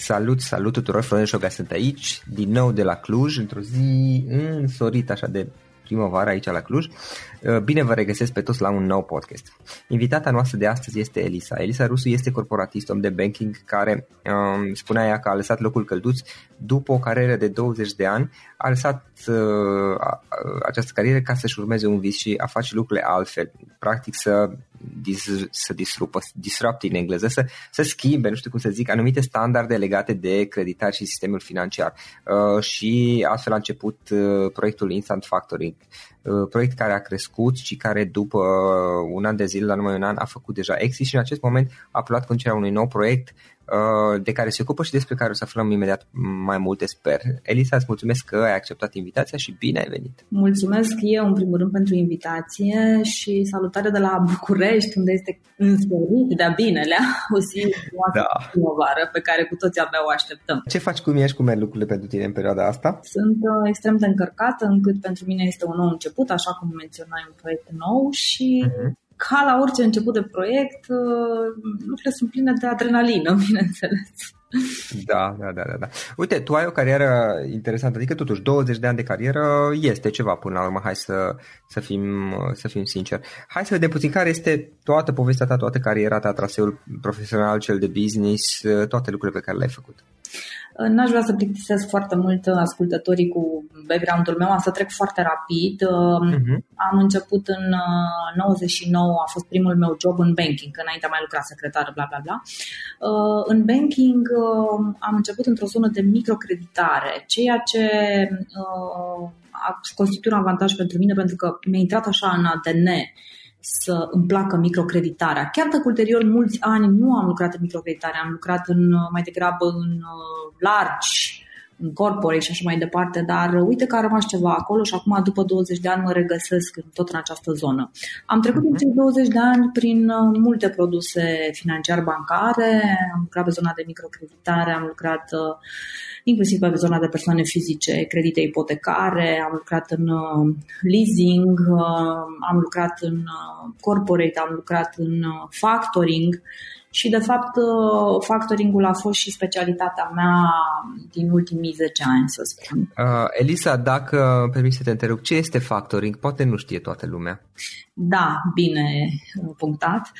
Salut, salut tuturor, Florin Șoga sunt aici, din nou de la Cluj, într-o zi însorită așa de primăvară aici la Cluj. Uh, bine vă regăsesc pe toți la un nou podcast. Invitata noastră de astăzi este Elisa. Elisa Rusu este corporatist, om de banking, care um, spunea ea că a lăsat locul călduț după o carieră de 20 de ani, a lăsat uh, această carieră ca să-și urmeze un vis și a face lucrurile altfel. Practic să dis, să disrupă, disrupt în engleză, să, să schimbe, nu știu cum să zic, anumite standarde legate de creditare și sistemul financiar. Uh, și astfel a început uh, proiectul Instant Factoring, uh, proiect care a crescut și care după un an de zile, la numai un an, a făcut deja exit și în acest moment a preluat conducerea unui nou proiect Uh, de care se ocupă și despre care o să aflăm imediat mai multe, sper. Elisa, îți mulțumesc că ai acceptat invitația și bine ai venit. Mulțumesc eu, în primul rând, pentru invitație și salutare de la București, unde este însorit de-a binelea o zi da. primăvară pe care cu toții abia o așteptăm. Ce faci, cum ești, cum merg lucrurile pentru tine în perioada asta? Sunt uh, extrem de încărcată, încât pentru mine este un nou început, așa cum menționai, un proiect nou și uh-huh ca la orice început de proiect, uh, lucrurile sunt pline de adrenalină, bineînțeles. Da, da, da, da, da. Uite, tu ai o carieră interesantă, adică totuși 20 de ani de carieră este ceva până la urmă, hai să, să, fim, să fim sinceri. Hai să vedem puțin care este toată povestea ta, toată cariera ta, traseul profesional, cel de business, toate lucrurile pe care le-ai făcut. N-aș vrea să plictisesc foarte mult ascultătorii cu background-ul meu, am să trec foarte rapid. Uh-huh. Am început în 99, uh, a fost primul meu job în banking, că înainte am mai lucrat secretară, bla bla bla. Uh, în banking uh, am început într-o zonă de microcreditare, ceea ce a constituit un avantaj pentru mine pentru că mi-a intrat așa în ADN să îmi placă microcreditarea. Chiar dacă ulterior mulți ani nu am lucrat în microcreditare, am lucrat în, mai degrabă în uh, largi, în corporate și așa mai departe, dar uite că a rămas ceva acolo și acum după 20 de ani mă regăsesc tot în această zonă. Am trecut în cei 20 de ani prin uh, multe produse financiar-bancare, am lucrat pe zona de microcreditare, am lucrat uh, inclusiv pe zona de persoane fizice, credite ipotecare, am lucrat în uh, leasing, uh, am lucrat în uh, corporate, am lucrat în factoring și, de fapt, factoringul a fost și specialitatea mea din ultimii 10 ani, să spun. Uh, Elisa, dacă permis să te întreb, ce este factoring? Poate nu știe toată lumea. Da, bine punctat.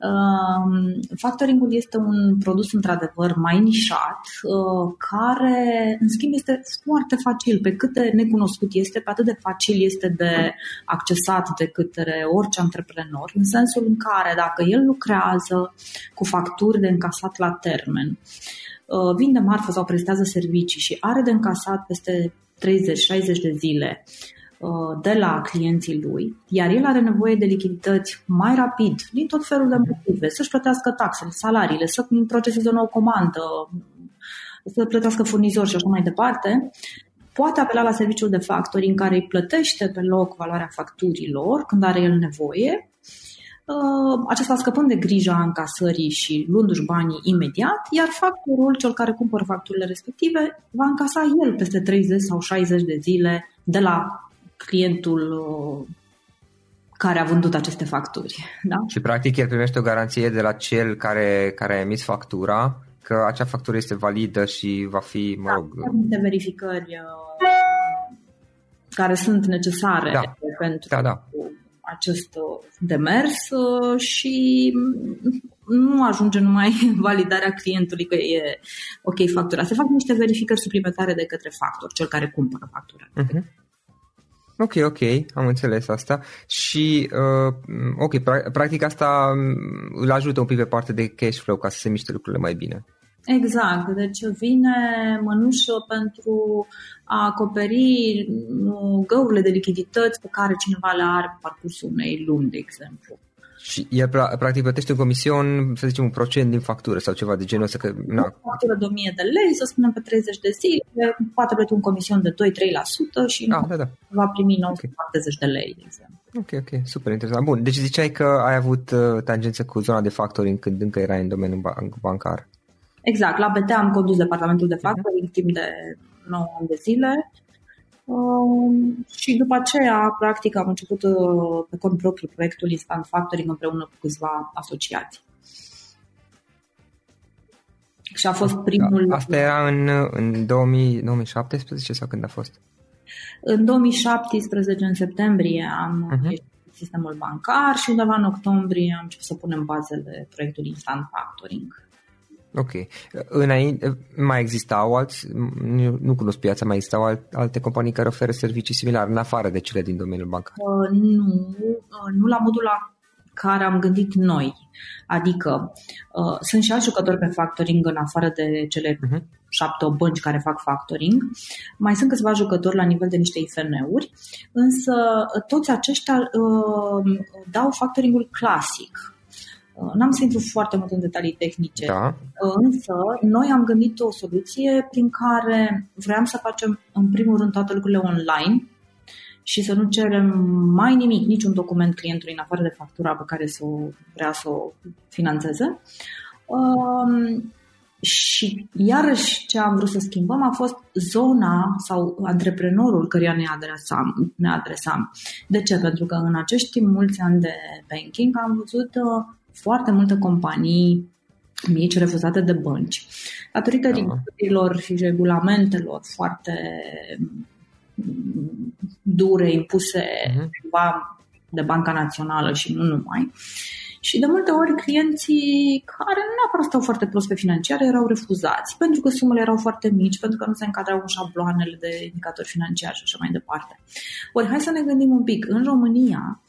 Uh, Factoringul este un produs într-adevăr mai nișat, uh, care în schimb este foarte facil. Pe cât de necunoscut este, pe atât de facil este de accesat de către orice antreprenor, în sensul în care dacă el lucrează cu facturi de încasat la termen, uh, vinde marfă sau prestează servicii și are de încasat peste 30-60 de zile Uh, de la clienții lui, iar el are nevoie de lichidități mai rapid, din tot felul de motive, să-și plătească taxele, salariile, să proceseze o nouă comandă, să plătească furnizori și așa mai departe, poate apela la serviciul de factori în care îi plătește pe loc valoarea facturilor când are el nevoie, uh, acesta scăpând de grija încasării și luându-și banii imediat, iar factorul, cel care cumpără facturile respective, va încasa el peste 30 sau 60 de zile de la clientul uh, care a vândut aceste facturi. Da? Și practic el primește o garanție de la cel care, care a emis factura că acea factură este validă și va fi, mă da, rog... Da, multe verificări uh, care sunt necesare da. pentru da, da. acest uh, demers și nu ajunge numai validarea clientului că e ok factura. Se fac niște verificări suplimentare de către factor, cel care cumpără factura. Uh-huh. Ok, ok, am înțeles asta și uh, ok, pra- practic asta mm, îl ajută un pic pe partea de cash flow ca să se miște lucrurile mai bine. Exact, deci vine mănușă pentru a acoperi mm, găurile de lichidități pe care cineva le are pe parcursul unei luni, de exemplu. Și el practic plătește un comision, să zicem, un procent din factură sau ceva de genul ăsta. Că, na. O factură de 1000 de lei, să spunem pe 30 de zile, poate plăti un comision de 2-3% și ah, da, da. va primi 940 okay. de lei, de exemplu. Ok, ok, super interesant. Bun, deci ziceai că ai avut uh, tangență cu zona de factoring când încă erai în domeniul bancar. Exact, la BT am condus departamentul de factoring uh-huh. timp de 9 ani de zile Um, și după aceea, practic, am început uh, pe cont propriu proiectul Instant Factoring împreună cu câțiva asociați. Și a fost primul... Da, asta era în, în 2000, 2017 sau când a fost? În 2017, în septembrie, am uh-huh. sistemul bancar și undeva în octombrie am început să punem bazele proiectului Instant Factoring. Ok. Înainte, mai existau alți, nu, nu cunosc piața, mai existau alte companii care oferă servicii similare, în afară de cele din domeniul bancar? Uh, nu, uh, nu la modul la care am gândit noi. Adică uh, sunt și alți jucători pe factoring în afară de cele uh-huh. șapte bănci care fac factoring. Mai sunt câțiva jucători la nivel de niște IFN-uri, însă toți aceștia uh, dau factoringul clasic Uh, n-am să intru foarte mult în detalii tehnice, da. Uh, însă noi am gândit o soluție prin care vreau să facem în primul rând toate lucrurile online și să nu cerem mai nimic, niciun document clientului în afară de factura pe care să o vrea să o finanțeze. Um, și iarăși ce am vrut să schimbăm a fost zona sau antreprenorul căruia ne adresam, ne adresam. De ce? Pentru că în acești mulți ani de banking am văzut uh, foarte multe companii mici refuzate de bănci, datorită da. și regulamentelor foarte dure impuse uh-huh. de Banca Națională și nu numai. Și de multe ori clienții care nu neapărat stau foarte prost pe financiare erau refuzați pentru că sumele erau foarte mici, pentru că nu se încadrau în șabloanele de indicatori financiari și așa mai departe. Ori hai să ne gândim un pic. În România,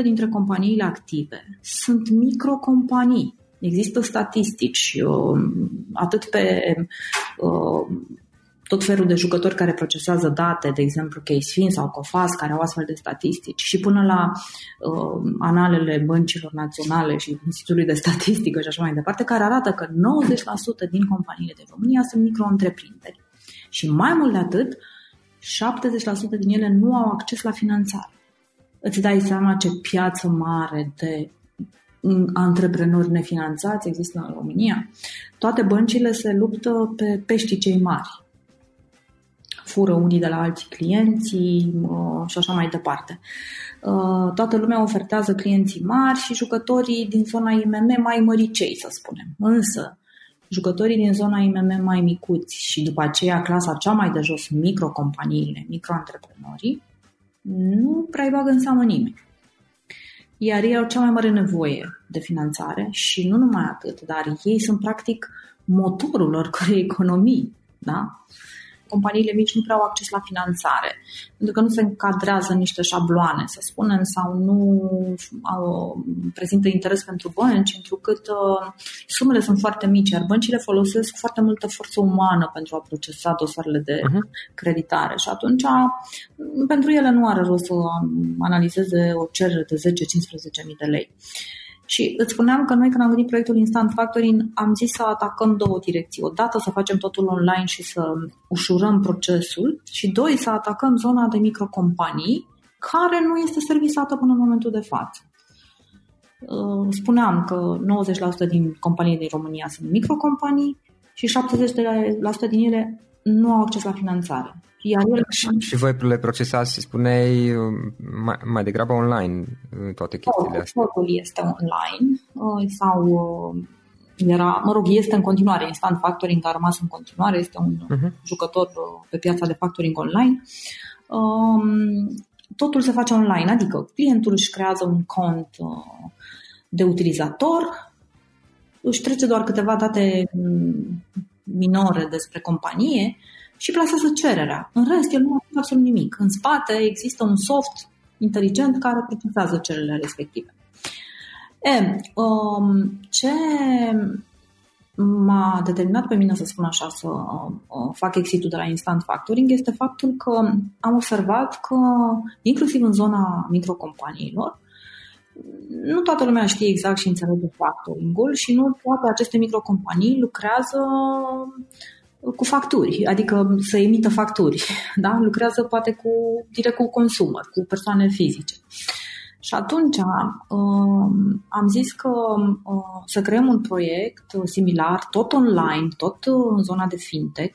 90% dintre companiile active sunt microcompanii. Există statistici uh, atât pe uh, tot felul de jucători care procesează date, de exemplu CaseFin sau COFAS, care au astfel de statistici, și până la uh, analele băncilor naționale și Institutului de Statistică și așa mai departe, care arată că 90% din companiile din România sunt micro-întreprinderi. Și mai mult de atât, 70% din ele nu au acces la finanțare. Îți dai seama ce piață mare de antreprenori nefinanțați există în România. Toate băncile se luptă pe peștii cei mari fură unii de la alții clienții uh, și așa mai departe. Uh, toată lumea ofertează clienții mari și jucătorii din zona IMM mai măricei, să spunem. Însă, jucătorii din zona IMM mai micuți și după aceea clasa cea mai de jos, microcompaniile, microantreprenorii, nu prea îi bagă în seamă nimeni. Iar ei au cea mai mare nevoie de finanțare și nu numai atât, dar ei sunt practic motorul oricărei economii. Da? Companiile mici nu prea au acces la finanțare, pentru că nu se încadrează în niște șabloane, să spunem, sau nu au, prezintă interes pentru bănci, întrucât uh, sumele sunt foarte mici, iar băncile folosesc foarte multă forță umană pentru a procesa dosarele de uh-huh. creditare și atunci pentru ele nu are rost să analizeze o cerere de 10-15 mii de lei. Și îți spuneam că noi când am venit proiectul Instant Factoring am zis să atacăm două direcții. Odată să facem totul online și să ușurăm procesul și doi să atacăm zona de microcompanii care nu este servisată până în momentul de față. Uh, spuneam că 90% din companii din România sunt microcompanii și 70% din ele nu au acces la finanțare. Iar ele... și, și voi le procesați, spuneai, mai, mai degrabă online uh, toate chestiile astea? Totul este online uh, sau uh, era, mă rog, este în continuare, Instant Factoring a rămas în continuare, este un uh-huh. jucător pe piața de factoring online. Um, totul se face online, adică clientul își creează un cont de utilizator, își trece doar câteva date mm, minore despre companie și plasează cererea. În rest, el nu face absolut nimic. În spate există un soft inteligent care procesează cererile respective. E, um, ce m-a determinat pe mine să spun așa, să uh, fac exit de la Instant Factoring este faptul că am observat că, inclusiv în zona microcompaniilor, nu toată lumea știe exact și înțelege factoring-ul și nu toate aceste microcompanii lucrează cu facturi, adică să emită facturi. Da? Lucrează poate cu, direct cu consumer, cu persoane fizice. Și atunci um, am zis că uh, să creăm un proiect similar, tot online, tot în zona de fintech,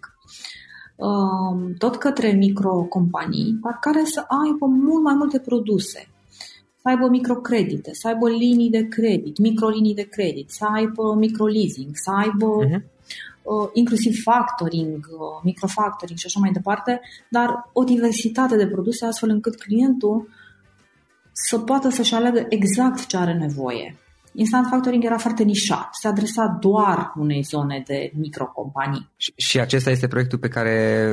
um, tot către microcompanii, dar care să aibă mult mai multe produse să aibă microcredite, să aibă linii de credit, microlinii de credit, să aibă microleasing, să aibă uh-huh. uh, inclusiv factoring, uh, microfactoring și așa mai departe, dar o diversitate de produse astfel încât clientul să poată să-și aleagă exact ce are nevoie. Instant Factoring era foarte nișat, se adresa doar unei zone de microcompanii. Și, și acesta este proiectul pe care,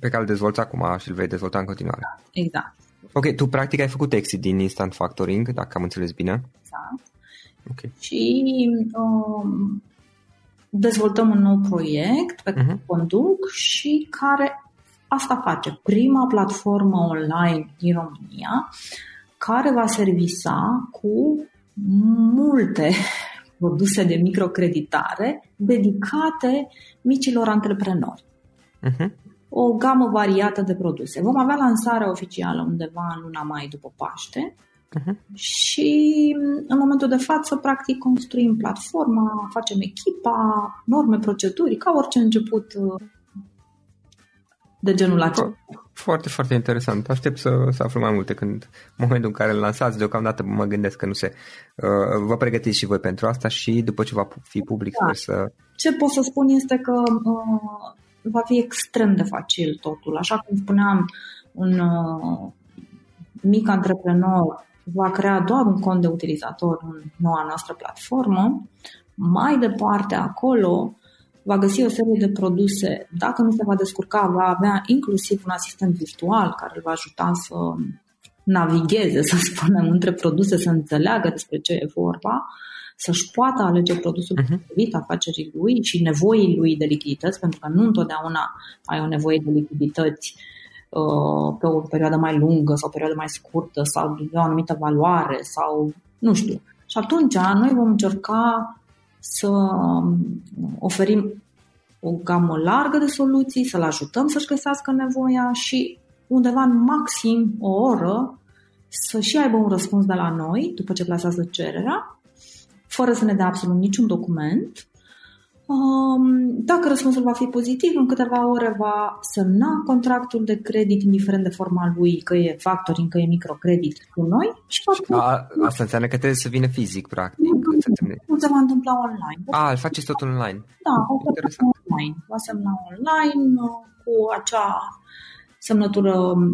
pe care îl dezvolți acum și îl vei dezvolta în continuare. Exact. Ok, tu practic ai făcut exit din Instant Factoring, dacă am înțeles bine. Exact. Okay. Și um, dezvoltăm un nou proiect pe care uh-huh. conduc și care asta face. Prima platformă online din România care va servisa cu multe produse de microcreditare dedicate micilor antreprenori. Uh-huh o gamă variată de produse. Vom avea lansarea oficială undeva în luna mai după Paște uh-huh. și în momentul de față, practic, construim platforma, facem echipa, norme, proceduri, ca orice început uh, de genul acesta. Foarte, foarte interesant. Aștept să, să aflu mai multe când, în momentul în care îl lansați, deocamdată mă gândesc că nu se... Uh, vă pregătiți și voi pentru asta și după ce va fi public da. să... Ce pot să spun este că uh, va fi extrem de facil totul. Așa cum spuneam, un uh, mic antreprenor va crea doar un cont de utilizator în noua noastră platformă. Mai departe, acolo, va găsi o serie de produse. Dacă nu se va descurca, va avea inclusiv un asistent virtual care îl va ajuta să navigheze, să spunem, între produse, să înțeleagă despre ce e vorba, să-și poată alege produsul uh-huh. potrivit afacerii lui și nevoii lui de lichidități, pentru că nu întotdeauna ai o nevoie de lichidități uh, pe o perioadă mai lungă sau o perioadă mai scurtă sau de o anumită valoare sau nu știu. Și atunci noi vom încerca să um, oferim o gamă largă de soluții, să-l ajutăm să-și găsească nevoia și undeva în maxim o oră să și aibă un răspuns de la noi după ce plasează cererea, fără să ne dea absolut niciun document Um, dacă răspunsul va fi pozitiv, în câteva ore va semna contractul de credit, indiferent de forma lui, că e factoring, că e microcredit cu noi. Și A, asta înseamnă că trebuie să vină fizic, practic. Nu se va întâmpla online. A, îl faceți tot online. Da, o online. Va semna online uh, cu acea semnătură um,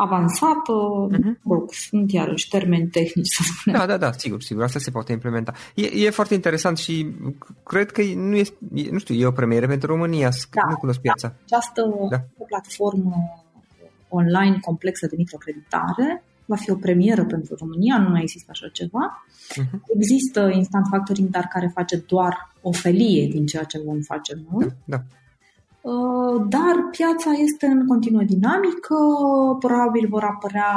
avansată, uh-huh. sunt iarăși termeni tehnici, să spunem. Da, da, da, sigur, sigur, asta se poate implementa. E, e foarte interesant și cred că nu, e, nu știu, e o premieră pentru România, da, nu cunosc piața. Da. Această da. platformă online complexă de microcreditare va fi o premieră pentru România, nu mai există așa ceva. Uh-huh. Există instant factoring, dar care face doar o felie din ceea ce vom face noi. Da, da. Uh, dar piața este în continuă dinamică, probabil vor apărea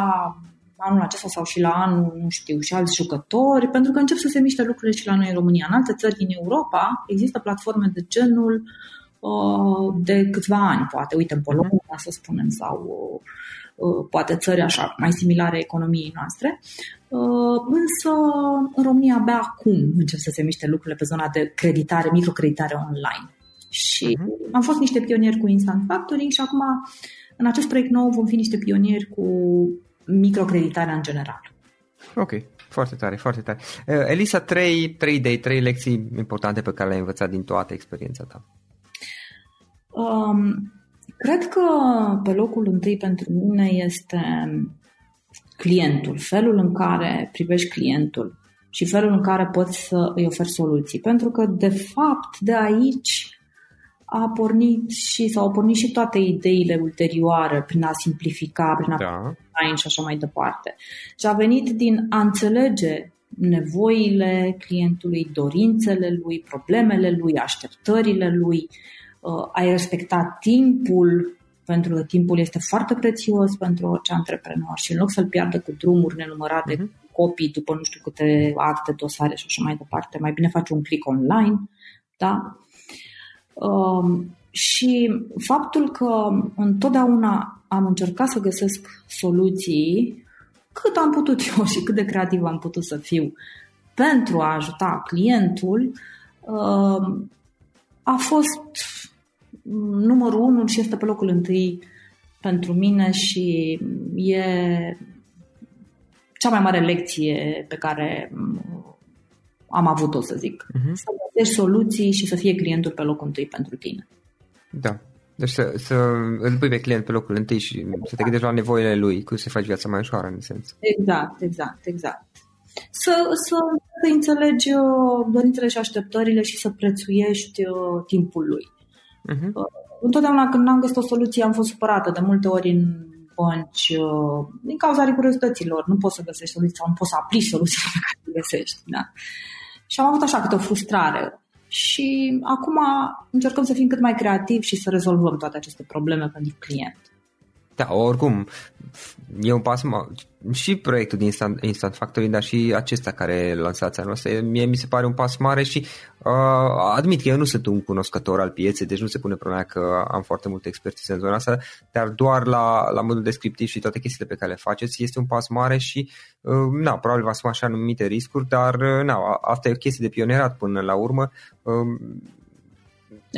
anul acesta sau și la anul, nu știu, și alți jucători, pentru că încep să se miște lucrurile și la noi în România. În alte țări din Europa există platforme de genul uh, de câțiva ani, poate, uite, în Polonia, să spunem, sau uh, poate țări așa, mai similare economiei noastre. Însă, în România abia acum încep să se miște lucrurile pe zona de creditare, microcreditare online. Și uh-huh. am fost niște pionieri cu Instant Factoring și acum în acest proiect nou vom fi niște pionieri cu microcreditarea în general. Ok, foarte tare, foarte tare. Uh, Elisa, trei, trei idei, trei lecții importante pe care le-ai învățat din toată experiența ta. Um, cred că pe locul întâi pentru mine este clientul, felul în care privești clientul și felul în care poți să îi oferi soluții. Pentru că, de fapt, de aici a pornit și sau au pornit și toate ideile ulterioare prin a simplifica, prin a da. design și așa mai departe. Și a venit din a înțelege nevoile clientului, dorințele lui, problemele lui, așteptările lui, uh, ai respecta timpul, pentru că timpul este foarte prețios pentru orice antreprenor și în loc să-l piardă cu drumuri nenumărate, uh-huh. copii după nu știu câte acte, dosare și așa mai departe, mai bine faci un click online, da? Um, și faptul că întotdeauna am încercat să găsesc soluții cât am putut eu și cât de creativ am putut să fiu pentru a ajuta clientul, um, a fost numărul unu și este pe locul întâi pentru mine și e cea mai mare lecție pe care am avut-o, să zic. Uh-huh. Să găsești soluții și să fie clientul pe locul întâi pentru tine. Da. Deci să, să îl pui pe client pe locul întâi și exact. să te gândești la nevoile lui, cum să faci viața mai ușoară, în sens. Exact, exact, exact. Să, să, să înțelegi uh, dorințele și așteptările și să prețuiești uh, timpul lui. Uh-huh. Uh, întotdeauna când n-am găsit o soluție am fost supărată. De multe ori în bănci, uh, din cauza rigurozietăților, nu poți să găsești soluții sau nu poți să aplici soluțiile pe care le găsești. Da? Și am avut așa câte o frustrare. Și acum încercăm să fim cât mai creativi și să rezolvăm toate aceste probleme pentru client. Da, oricum, e un pas ma- și proiectul din Instant, Instant Factory, dar și acesta care lansați anul ăsta, mie mi se pare un pas mare și uh, admit că eu nu sunt un cunoscător al pieței, deci nu se pune problema că am foarte multe expertise în zona asta, dar doar la, la modul descriptiv și toate chestiile pe care le faceți este un pas mare și uh, na, probabil va asuma așa anumite riscuri, dar uh, na, asta e o chestie de pionerat până la urmă. Uh,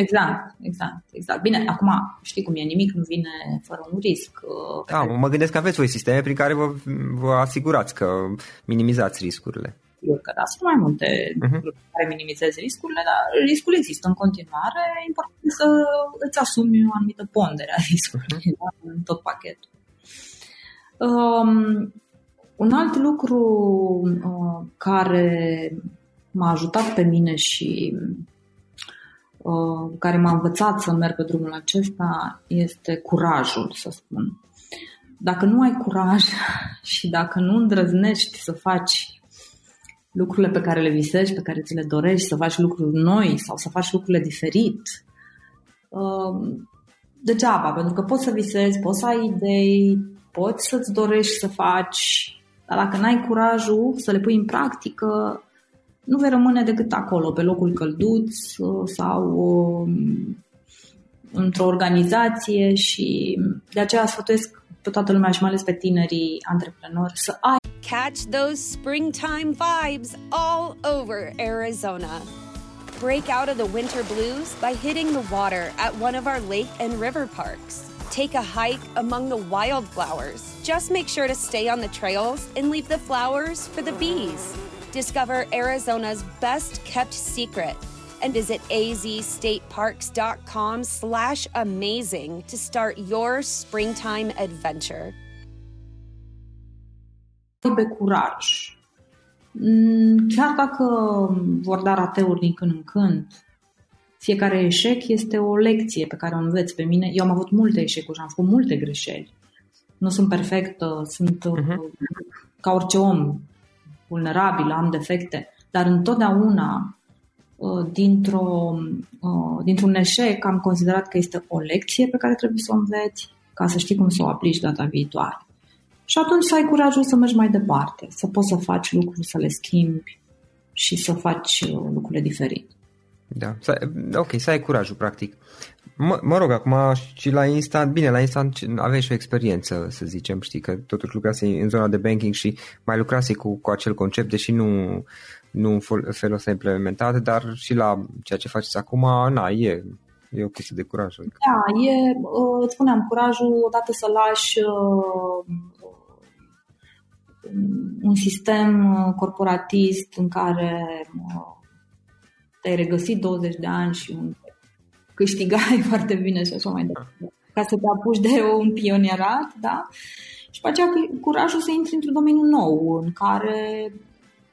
Exact, exact, exact. Bine, acum știi cum e, nimic nu vine fără un risc. Uh, da, mă gândesc că aveți voi sisteme prin care vă, vă asigurați că minimizați riscurile. Eu că da, sunt mai multe uh-huh. care minimizezi riscurile, dar riscul există în continuare. E important să îți asumi o anumită pondere a riscului uh-huh. da, în tot pachetul. Um, Un alt lucru uh, care m-a ajutat pe mine și uh, care m-a învățat să merg pe drumul acesta este curajul, să spun. Dacă nu ai curaj și dacă nu îndrăznești să faci lucrurile pe care le visezi, pe care ți le dorești, să faci lucruri noi sau să faci lucrurile diferit, uh, degeaba, pentru că poți să visezi, poți să ai idei, poți să-ți dorești să faci, dar dacă n-ai curajul să le pui în practică, nu vei rămâne decât acolo, pe locul călduț sau um, într-o organizație și de aceea sfătuiesc pe toată lumea și mai ales pe tinerii antreprenori să ai Catch those springtime vibes all over Arizona. Break out of the winter blues by hitting the water at one of our lake and river parks. take a hike among the wildflowers. Just make sure to stay on the trails and leave the flowers for the bees. Discover Arizona's best kept secret and visit azstateparks.com slash amazing to start your springtime adventure. Pe curaj. Mm, chiar dacă vor da rateuri din când în când, Fiecare eșec este o lecție pe care o înveți pe mine. Eu am avut multe eșecuri și am făcut multe greșeli. Nu sunt perfectă, sunt uh-huh. ca orice om, vulnerabil, am defecte, dar întotdeauna uh, dintr-o, uh, dintr-un eșec am considerat că este o lecție pe care trebuie să o înveți ca să știi cum să o aplici data viitoare. Și atunci să ai curajul să mergi mai departe, să poți să faci lucruri, să le schimbi și să faci lucrurile diferite. Da, ok, să ai curajul, practic. Mă, mă rog, acum și la instant, bine, la instant aveai și o experiență, să zicem, știi, că totuși lucrase în zona de banking și mai lucrase cu, cu acel concept, deși nu, nu în felul ăsta implementat, dar și la ceea ce faceți acum, na, e, e o chestie de curaj. Adică. Da, e, uh, îți spuneam, curajul odată să lași uh, un sistem uh, corporatist în care te-ai regăsit 20 de ani și un câștigai foarte bine și așa mai departe. Ca să te apuci de un pionierat, da? Și pe aceea curajul să intri într-un domeniu nou în care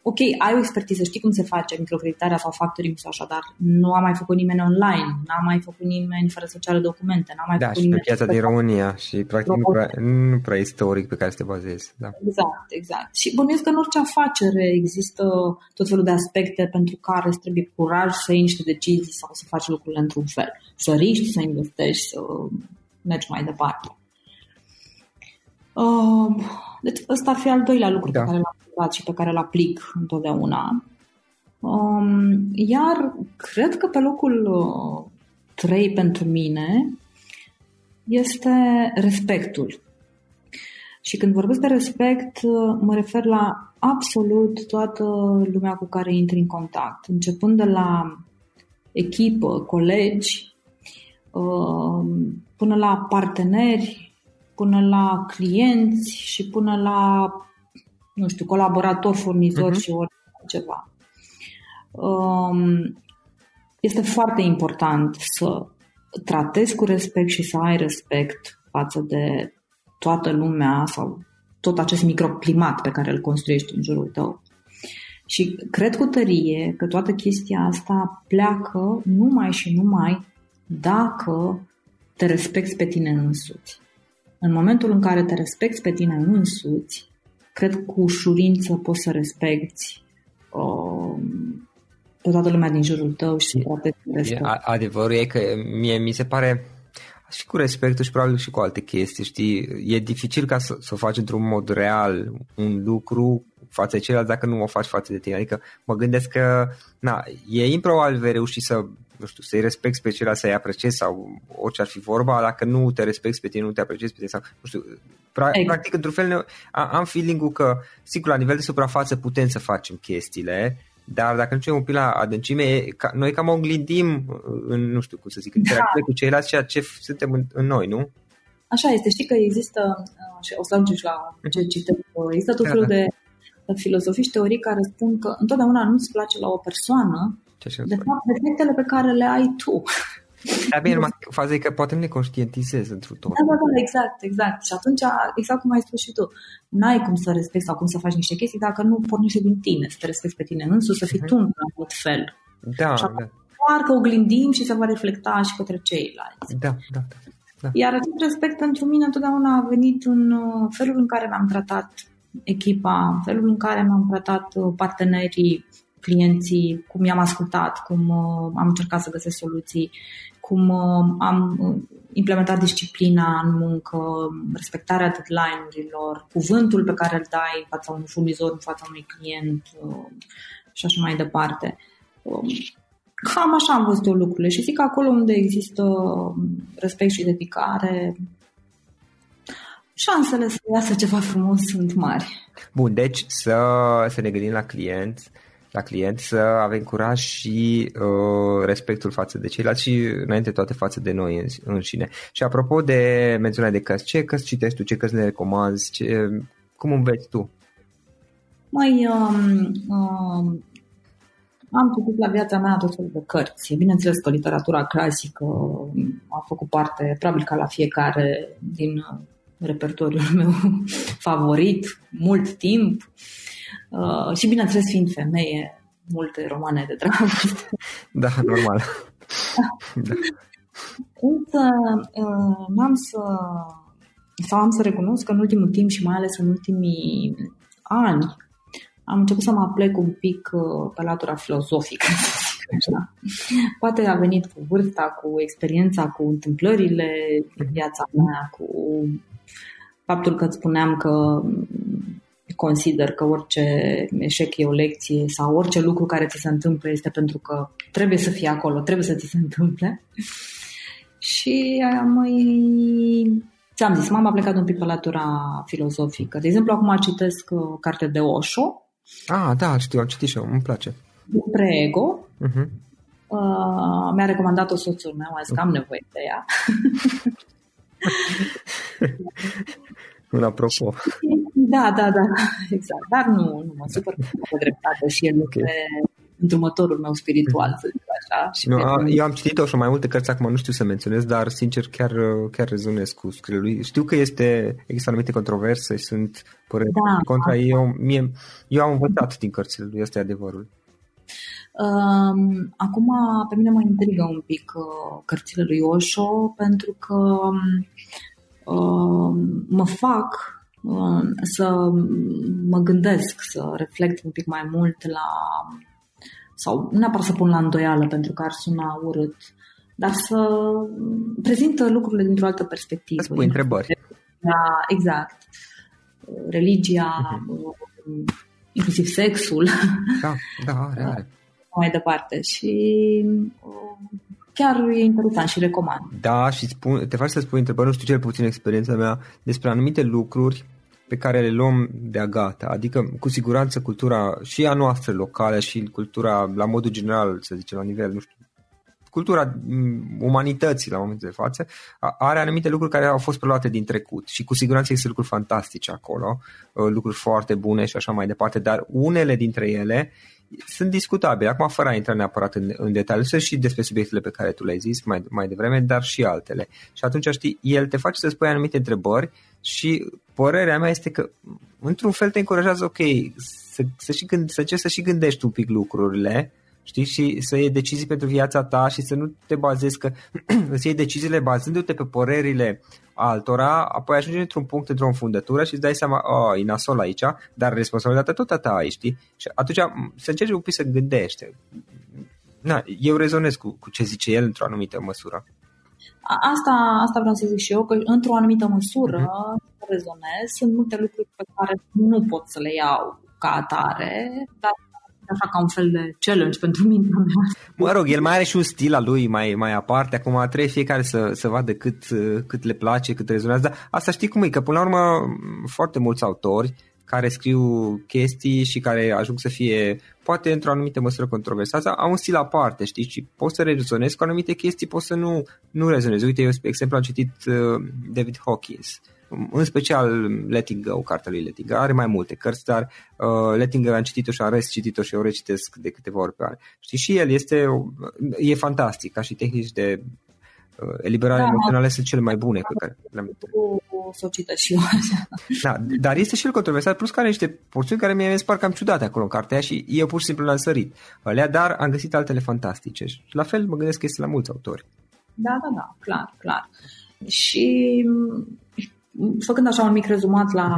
ok, ai o expertiză, știi cum se face microcreditarea sau factoring sau așa, dar nu a mai făcut nimeni online, n-a mai făcut nimeni fără să ceară documente, n-a mai da, făcut și nimeni... pe piața din România și practic nu prea, nu prea istoric pe care să te bazezi. Da. Exact, exact. Și bănuiesc că în orice afacere există tot felul de aspecte pentru care îți trebuie curaj să iei niște decizii sau să faci lucrurile într-un fel. Să riști, să investești, să mergi mai departe. Uh, deci ăsta ar fi al doilea lucru da. pe care l-am învățat și pe care îl aplic întotdeauna. Um, iar cred că pe locul uh, 3 pentru mine este respectul. Și când vorbesc de respect, uh, mă refer la absolut toată lumea cu care intri în contact, începând de la echipă, colegi, uh, până la parteneri, până la clienți și până la, nu știu, colaboratori, furnizori uh-huh. și ceva. Um, este foarte important să tratezi cu respect și să ai respect față de toată lumea sau tot acest microclimat pe care îl construiești în jurul tău. Și cred cu tărie că toată chestia asta pleacă numai și numai dacă te respecti pe tine însuți. În momentul în care te respecti pe tine însuți, cred că cu ușurință poți să respecti uh, pe toată lumea din jurul tău și să poate respect. Adevărul e că mie mi se pare și cu respectul și probabil și cu alte chestii, știi, e dificil ca să, să faci într-un mod real un lucru față de ceilalți dacă nu o faci față de tine. Adică mă gândesc că na, e improbabil vei reuși să nu știu, să-i respecti pe ceilalți, să-i apreciezi sau orice ar fi vorba, dacă nu te respecti pe tine, nu te apreciezi pe tine sau, nu știu, pra- exact. practic, într-un fel, am feeling-ul că, sigur, la nivel de suprafață putem să facem chestiile, dar dacă nu știu un pic la adâncime, ca, noi cam oglindim în, nu știu cum să zic, da. cu ceilalți ceea ce suntem în, în noi, nu? Așa este. Știi că există, uh, și o să ajungi la ce citesc, există tot da, felul da. de filozofii și teorii care spun că întotdeauna nu-ți place la o persoană, de fapt, defectele pe care le ai tu. Dar bine, numai faza e că poate nu ne conștientizez într-un tot. Da, da, da, exact, exact. Și atunci, exact cum ai spus și tu, n-ai cum să respecti sau cum să faci niște chestii dacă nu pornește din tine, să te respecti pe tine însuși, să fii uh-huh. tu în alt fel. Da, și da. doar că oglindim și se va reflecta și către ceilalți. Da, da, da. da. Iar acest respect pentru mine întotdeauna a venit în uh, felul în care mi-am tratat echipa, în felul în care mi-am tratat uh, partenerii, clienții, cum i-am ascultat, cum uh, am încercat să găsesc soluții, cum uh, am implementat disciplina în muncă, respectarea deadline-urilor, cuvântul pe care îl dai în fața unui furnizor, în fața unui client și așa mai departe. Um, cam așa am văzut eu lucrurile și zic că acolo unde există respect și dedicare, șansele să iasă ceva frumos sunt mari. Bun, deci să, să ne gândim la client, la client, să avem curaj și uh, respectul față de ceilalți și înainte toate față de noi înșine. Și apropo de menționarea de cărți, ce cărți citești tu, ce cărți le recomanzi, ce, cum înveți tu? Mai um, um, am citit la viața mea tot felul de cărți. Bineînțeles că literatura clasică a făcut parte, probabil ca la fiecare din repertoriul meu favorit, mult timp. Uh, și bineînțeles, fiind femeie, multe romane de dragoste. Da, normal. da. Însă, uh, n-am să sau am să recunosc că în ultimul timp și mai ales în ultimii ani am început să mă aplec un pic uh, pe latura filozofică, așa. Poate a venit cu vârsta, cu experiența, cu întâmplările din viața mea, cu faptul că îți spuneam că consider că orice eșec e o lecție sau orice lucru care ți se întâmplă este pentru că trebuie să fie acolo, trebuie să ți se întâmple. Și mai ți-am zis, m-am plecat un pic pe latura filozofică. De exemplu, acum citesc o uh, carte de Osho. Ah, da, știu, am citit și eu, îmi place. Despre ego. Uh-huh. Uh, mi-a recomandat-o soțul meu, a zis că am nevoie de ea. Un apropo. Da, da, da, exact. Dar nu, nu mă supăr cu dreptate și el okay. este îndrumătorul meu spiritual, să zic așa. Și nu, a, eu am citit-o și mai multe cărți, acum nu știu să menționez, dar sincer chiar, chiar rezonez cu scrierile lui. Știu că este, există anumite controverse și sunt păreri da, contra ei. Eu, mie, eu am învățat din cărțile lui, este adevărul. Um, acum, pe mine mă intrigă un pic uh, cărțile lui Osho, pentru că um, Uh, mă fac uh, să mă gândesc, să reflect un pic mai mult la sau nu neapărat să pun la îndoială pentru că ar suna urât, dar să prezintă lucrurile dintr-o altă perspectivă. Să pui întrebări. Da, exact. Religia, uh-huh. inclusiv sexul. Da, da, are, are. Mai departe. Și chiar e interesant și recomand. Da, și spun, te faci să spui întrebări, nu știu cel puțin experiența mea, despre anumite lucruri pe care le luăm de-a gata. Adică, cu siguranță, cultura și a noastră locală și cultura, la modul general, să zicem, la nivel, nu știu, cultura umanității la momentul de față are anumite lucruri care au fost preluate din trecut și cu siguranță există lucruri fantastice acolo, uh, lucruri foarte bune și așa mai departe, dar unele dintre ele sunt discutabile. Acum, fără a intra neapărat în, în detaliu, să și despre subiectele pe care tu le-ai zis mai, mai devreme, dar și altele. Și atunci, știi, el te face să spui anumite întrebări și părerea mea este că, într-un fel, te încurajează, ok, să, să, și gând, să încerci să și gândești un pic lucrurile, știi, și să iei decizii pentru viața ta și să nu te bazezi că să iei deciziile bazându-te pe părerile altora, apoi ajungi într-un punct, într-o înfundătură și îți dai seama, oh, e nasol aici, dar responsabilitatea tot a ta ai, știi? Și atunci să încerci un pic să gândești. Na, eu rezonez cu, cu ce zice el într-o anumită măsură. Asta, asta vreau să zic și eu, că într-o anumită măsură uh-huh. rezonez. Sunt multe lucruri pe care nu pot să le iau ca atare, dar așa ca un fel de challenge pentru mine. Mă rog, el mai are și un stil al lui mai, mai aparte, acum trebuie fiecare să, să vadă cât, cât le place, cât rezonează, dar asta știi cum e, că până la urmă foarte mulți autori care scriu chestii și care ajung să fie, poate într-o anumită măsură controversate, au un stil aparte, știi, și poți să rezonezi cu anumite chestii, poți să nu, nu rezonezi. Uite, eu, spre exemplu, am citit uh, David Hawkins, în special Letting Go, cartea lui Letting Go, are mai multe cărți, dar uh, Letting Go am citit-o și am res citit-o și o recitesc de câteva ori pe an. Știi, și el este, e fantastic, ca și tehnici de eliberarea da, emoțională sunt cele mai bune pe care le-am societăți și eu așa. Da, dar este și el controversat, plus care niște porțiuni care mi-e par cam ciudate acolo în cartea și eu pur și simplu l-am sărit. Alea, dar am găsit altele fantastice. Și la fel mă gândesc că este la mulți autori. Da, da, da, clar, clar. Și făcând așa un mic rezumat la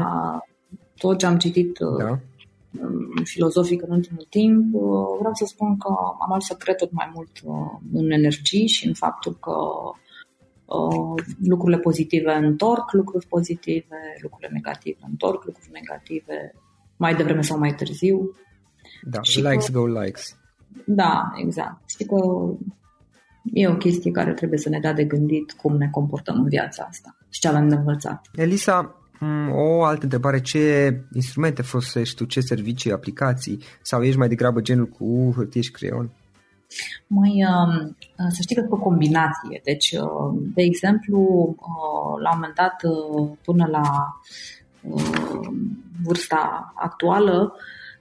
tot ce am citit da. filozofic în ultimul timp, vreau să spun că am ales să cred tot mai mult în energii și în faptul că lucrurile pozitive întorc lucruri pozitive, lucrurile negative întorc lucruri negative, mai devreme sau mai târziu. Da, și likes că, go likes. Da, exact. Știi că e o chestie care trebuie să ne dea de gândit cum ne comportăm în viața asta și ce avem de învățat. Elisa, o altă întrebare, ce instrumente folosești tu, ce servicii, aplicații sau ești mai degrabă genul cu hârtie și creion? Mai, um, să știi că o combinație. Deci, uh, de exemplu, uh, la un moment dat, uh, până la vârsta actuală,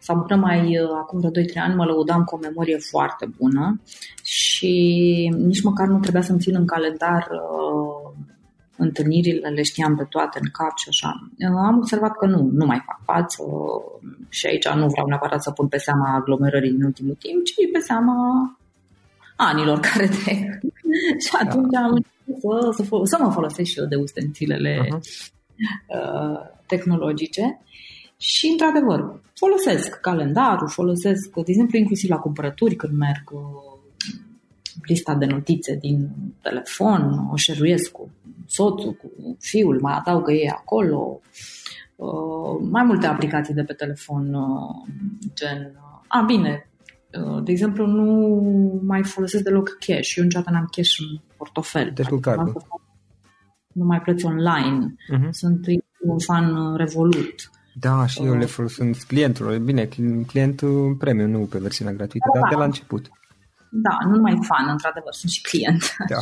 sau până mai acum vreo 2-3 ani mă lăudam cu o memorie foarte bună și nici măcar nu trebuia să-mi țin în calendar întâlnirile, le știam pe toate în cap și așa. Am observat că nu, nu mai fac față și aici nu vreau neapărat să pun pe seama aglomerării în ultimul timp, ci pe seama anilor care trec. și atunci da. am început să, să, să mă folosesc și eu de ustensilele uh-huh. uh, tehnologice și, într-adevăr, folosesc calendarul, folosesc, de exemplu, inclusiv la cumpărături când merg uh, lista de notițe din telefon, o șeruiesc cu soțul, cu fiul, mai adaugă ei acolo. Uh, mai multe aplicații de pe telefon, uh, gen... Uh, a, bine, uh, de exemplu, nu mai folosesc deloc cash. Eu niciodată n-am cash în portofel. Deci cu cardul. Nu mai plăți online. Uh-huh. Sunt un fan uh, Revolut. Da, și uh, eu le folosesc clientul. Bine, clientul premium, nu pe versiunea gratuită, da, dar de la început. Da, nu numai fan, într-adevăr, sunt și client. Da.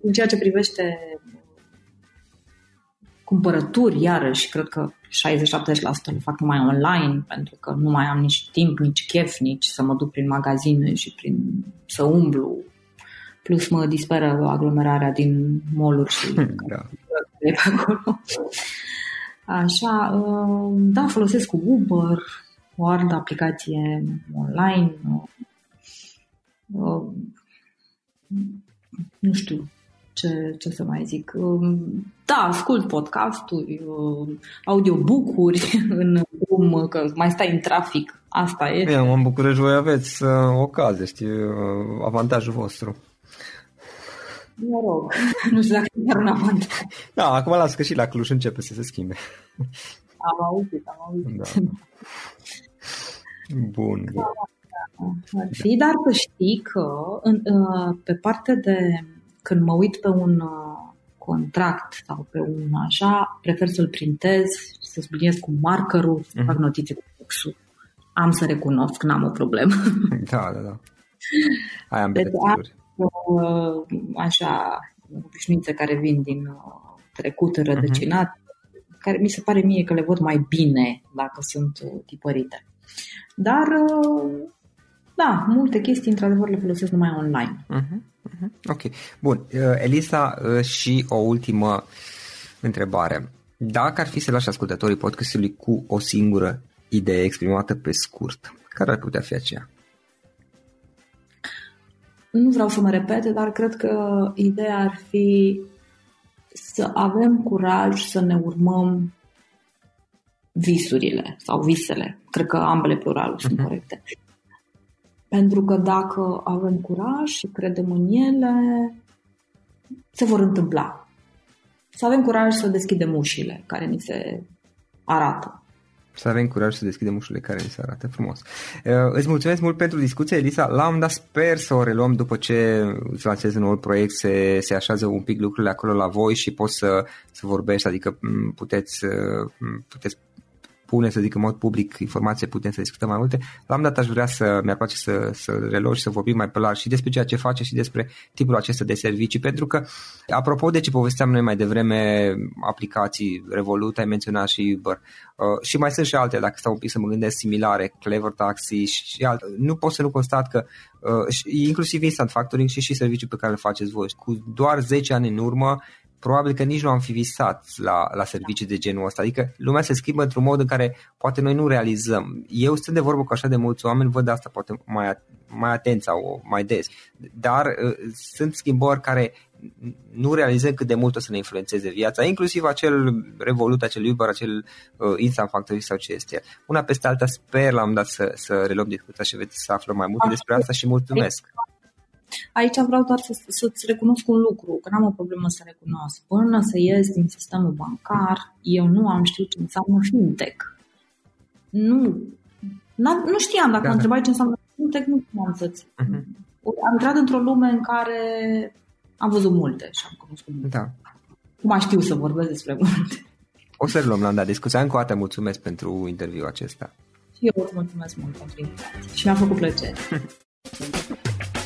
în ceea ce privește cumpărături, iarăși, cred că 60-70% le fac numai online, pentru că nu mai am nici timp, nici chef, nici să mă duc prin magazine și prin să umblu. Plus mă disperă aglomerarea din mall și da. Pe acolo. Așa, uh, da, folosesc Uber, o altă aplicație online. Uh, nu știu ce, ce să mai zic. Um, da, ascult podcasturi, uh, audiobook-uri în drum, că mai stai în trafic. Asta e. Eu mă bucur voi aveți uh, ocazie, știi, uh, avantajul vostru. Mă rog, nu știu dacă e un avantaj. Da, acum las că și la Cluj începe să se schimbe. Am auzit, am auzit. Da. Bun. bun. Ar fi, dar să știi că în, pe parte de când mă uit pe un uh, contract sau pe un așa, prefer să-l printez, să subliniez cu markerul, să fac mhm. notițe cu textul. Am să recunosc, n-am o problemă. Da, da, da. Ai ambele deci, uh, așa, obișnuințe care vin din uh, trecut rădăcinat, uh-huh. care mi se pare mie că le văd mai bine dacă sunt tipărite. Dar, da, multe chestii, într-adevăr, le folosesc numai online. Uh-huh. Mhm. Ok. Bun. Uh, Elisa, uh, și o ultimă întrebare. Dacă ar fi să lași ascultătorii podcastului cu o singură idee exprimată pe scurt, care ar putea fi aceea? Nu vreau să mă repete, dar cred că ideea ar fi să avem curaj să ne urmăm visurile sau visele. Cred că ambele pluraluri uh-huh. sunt mhm. corecte. Pentru că dacă avem curaj și credem în ele, se vor întâmpla. Să avem curaj să deschidem ușile care ni se arată. Să avem curaj să deschidem ușile care ni se arată frumos. Uh, îți mulțumesc mult pentru discuție, Elisa. L-am dat sper să o reluăm după ce îți lansezi un nou proiect, se, se așează un pic lucrurile acolo la voi și poți să, să vorbești, adică puteți, puteți spune, să zic în mod public, informație putem să discutăm mai multe. La un dat aș vrea să, mi-ar place să, să reluăm și să vorbim mai pe larg și despre ceea ce face și despre tipul acesta de servicii, pentru că, apropo de ce povesteam noi mai devreme, aplicații, Revolut, ai menționat și Uber, uh, și mai sunt și alte, dacă stau un pic să mă gândesc, similare, Clever Taxi și alte. Nu pot să nu constat că uh, inclusiv Instant Factoring și și serviciul pe care îl faceți voi. Cu doar 10 ani în urmă, probabil că nici nu am fi visat la, la servicii de genul ăsta. Adică lumea se schimbă într-un mod în care poate noi nu realizăm. Eu sunt de vorbă cu așa de mulți oameni, văd asta poate mai, mai atent sau mai des. Dar uh, sunt schimbări care nu realizăm cât de mult o să ne influențeze viața, inclusiv acel Revolut, acel Uber, acel uh, Instant Factory sau ce este. Una peste alta sper la un dat să, să reluăm discuția și veți să aflăm mai multe despre asta și mulțumesc. Aici vreau doar să, să-ți recunosc un lucru, că n-am o problemă să recunosc. Până să ies din sistemul bancar, eu nu am știut ce înseamnă fintech. Nu. Nu știam, dacă da. mă întrebai ce înseamnă fintech, nu știam să-ți... Uh-huh. Am intrat într-o lume în care am văzut multe și am cunoscut multe. Da. Cum știu să vorbesc despre multe. O să luăm la dat discuția. Încă o dată mulțumesc pentru interviul acesta. Și eu îți mulțumesc mult pentru invitație și mi-a făcut plăcere.